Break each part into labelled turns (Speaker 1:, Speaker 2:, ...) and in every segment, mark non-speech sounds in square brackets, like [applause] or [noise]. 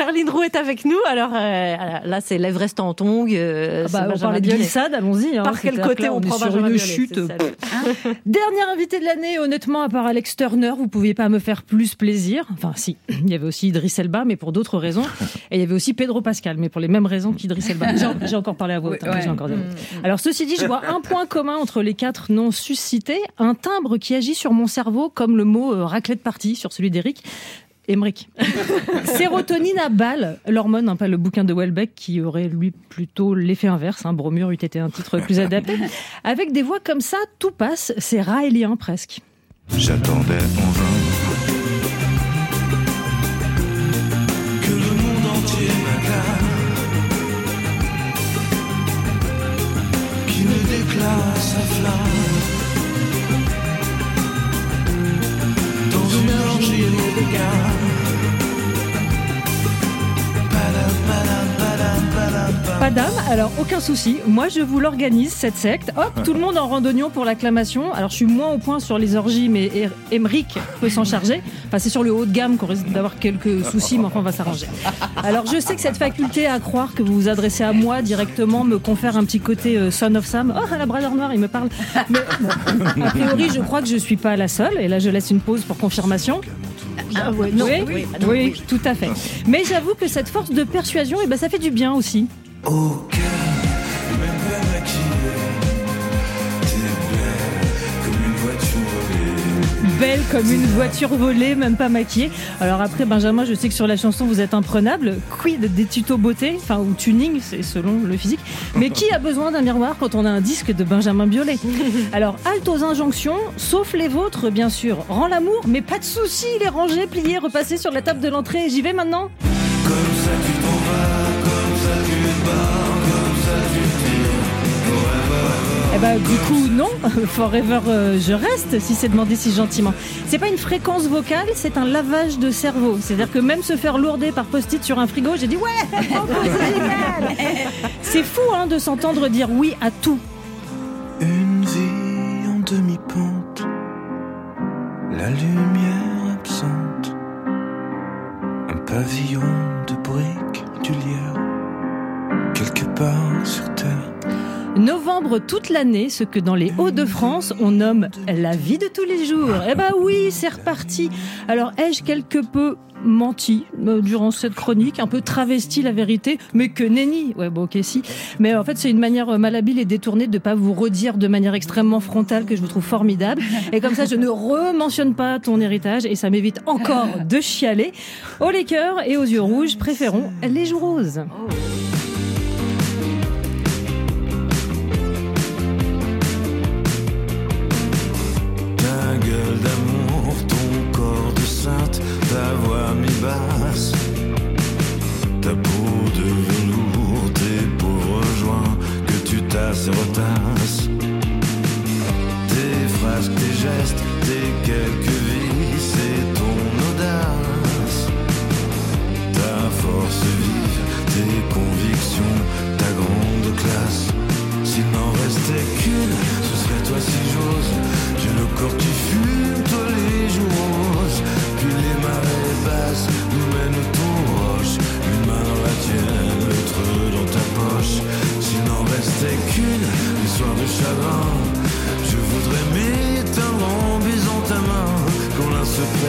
Speaker 1: Charline Roux est avec nous. Alors euh, là, c'est l'Everest en tongue.
Speaker 2: Euh, ah bah, on parlait de glissade, allons-y.
Speaker 1: Hein, Par quel côté on, prend sur une chute [laughs]
Speaker 2: Dernière invitée de l'année, honnêtement, à part Alex Turner, vous pouviez pas me faire plus plaisir. Enfin, si, [laughs] il y avait aussi Idriss Elba, mais pour d'autres raisons. Et il y avait aussi Pedro Pascal, mais pour les mêmes raisons qu'Idriss Elba. J'ai encore parlé à vous. Hein, mm. Alors, ceci dit, je vois un point commun entre les quatre noms suscités. Un timbre qui agit sur mon cerveau comme le mot euh, raclette partie sur celui d'Eric. Emmerich. [laughs] Sérotonine à balle, l'hormone, hein, pas le bouquin de Welbeck qui aurait lui plutôt l'effet inverse. Hein, Bromure eût été un titre plus adapté. Avec des voix comme ça, tout passe, c'est raélien presque.
Speaker 3: J'attendais en vain que le monde entier m'acclame, qui me déclare sa flamme.
Speaker 2: Pas d'âme, alors aucun souci. Moi, je vous l'organise, cette secte. Hop, tout le monde en randonnion pour l'acclamation. Alors, je suis moins au point sur les orgies, mais Emmerich peut s'en charger. Enfin, c'est sur le haut de gamme qu'on risque d'avoir quelques soucis, mais enfin, on va s'arranger. Alors, je sais que cette faculté à croire que vous vous adressez à moi directement me confère un petit côté euh, son of Sam. Oh, la brailleur noire, il me parle. Mais, a priori, je crois que je suis pas la seule. Et là, je laisse une pause pour confirmation. Ah, oui, oui, tout à fait. Mais j'avoue que cette force de persuasion, eh ben, ça fait du bien aussi.
Speaker 3: Au cœur, Belle comme une voiture volée,
Speaker 2: même pas maquillée. Alors après, Benjamin, je sais que sur la chanson vous êtes imprenable. Quid des tutos beauté, enfin ou tuning, c'est selon le physique. Mais qui a besoin d'un miroir quand on a un disque de Benjamin Biolay? [laughs] Alors halte aux injonctions, sauf les vôtres, bien sûr. Rends l'amour, mais pas de soucis, les ranger, plier, repasser sur la table de l'entrée. J'y vais maintenant. Ben, du coup, non. [laughs] Forever, euh, je reste, si c'est demandé si gentiment. C'est pas une fréquence vocale, c'est un lavage de cerveau. C'est-à-dire que même se faire lourder par post-it sur un frigo, j'ai dit ouais, [laughs] c'est fou, hein, de s'entendre dire oui à tout.
Speaker 3: Une vie en demi-pente, la lumière absente, un pavillon de briques, du lierre, quelque part sur terre.
Speaker 2: Novembre toute l'année, ce que dans les Hauts-de-France on nomme la vie de tous les jours. Eh ben oui, c'est reparti. Alors ai-je quelque peu menti euh, durant cette chronique, un peu travesti la vérité, mais que nenni? Ouais, bon, ok, si. Mais en fait, c'est une manière euh, malhabile et détournée de pas vous redire de manière extrêmement frontale que je vous trouve formidable. Et comme ça, je ne rementionne pas ton héritage et ça m'évite encore de chialer. Aux les et aux yeux rouges, préférons les joues roses.
Speaker 3: Ta tes gestes, tes quelques vies, c'est ton audace, ta force vive, tes convictions, ta grande classe. S'il n'en restait qu'une, ce serait toi si j'ose. J'ai le corps qui fume, toi les joues roses. Puis les marées basses nous mènent aux roches. Une main dans la tienne, l'autre dans ta poche. S'il n'en restait qu'une, les soirs de chagrin.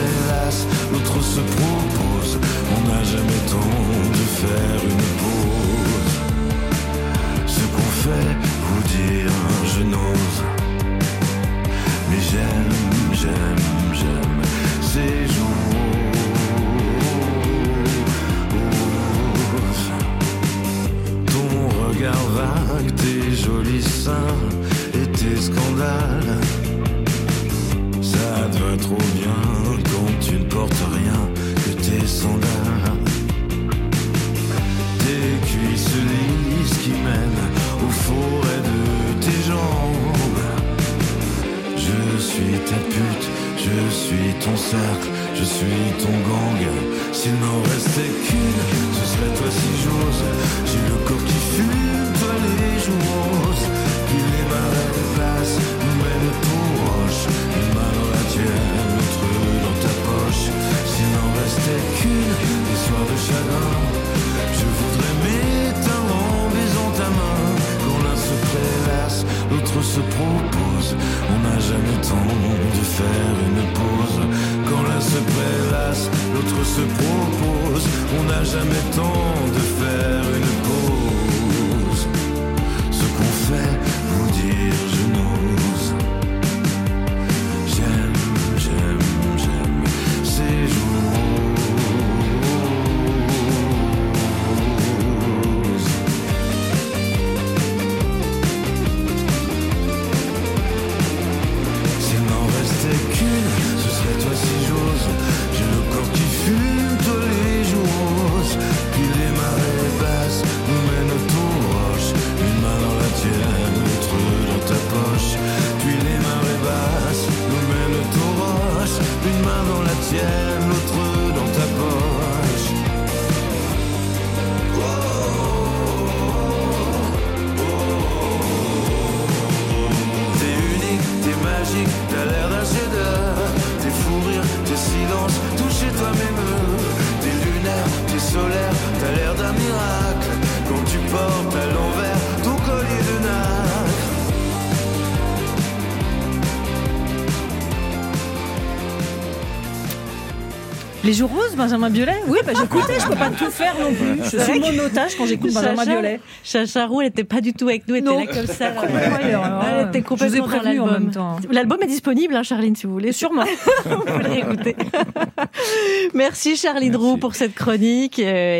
Speaker 3: L'un tes sandales. Tes cuisses lisses qui mènent au forêt de tes jambes. Je suis ta pute, je suis ton cercle, je suis ton gang. S'il n'en restait qu'une, ce serait toi si j'ose. J'ai le corps qui fume, se propose, on n'a jamais temps de faire une pause. Quand l'un se prélasse, l'autre se propose, on n'a jamais temps de faire une main Les
Speaker 2: jours roses, Benjamin Biolay Oui, bah, j'écoutais, je peux pas tout faire non plus. Je suis mon otage quand j'écoute Benjamin Biolay.
Speaker 1: Chacha Roux, elle était pas du tout avec nous, elle
Speaker 2: Non.
Speaker 1: était là comme ça. [laughs] Elle était complètement dans l'album.
Speaker 2: même temps.
Speaker 1: L'album est disponible, hein, Charline, si vous voulez.
Speaker 2: Sûrement. [laughs] [laughs]
Speaker 1: Vous pouvez le réécouter. Merci Charline
Speaker 3: Merci.
Speaker 1: Roux pour cette chronique. euh,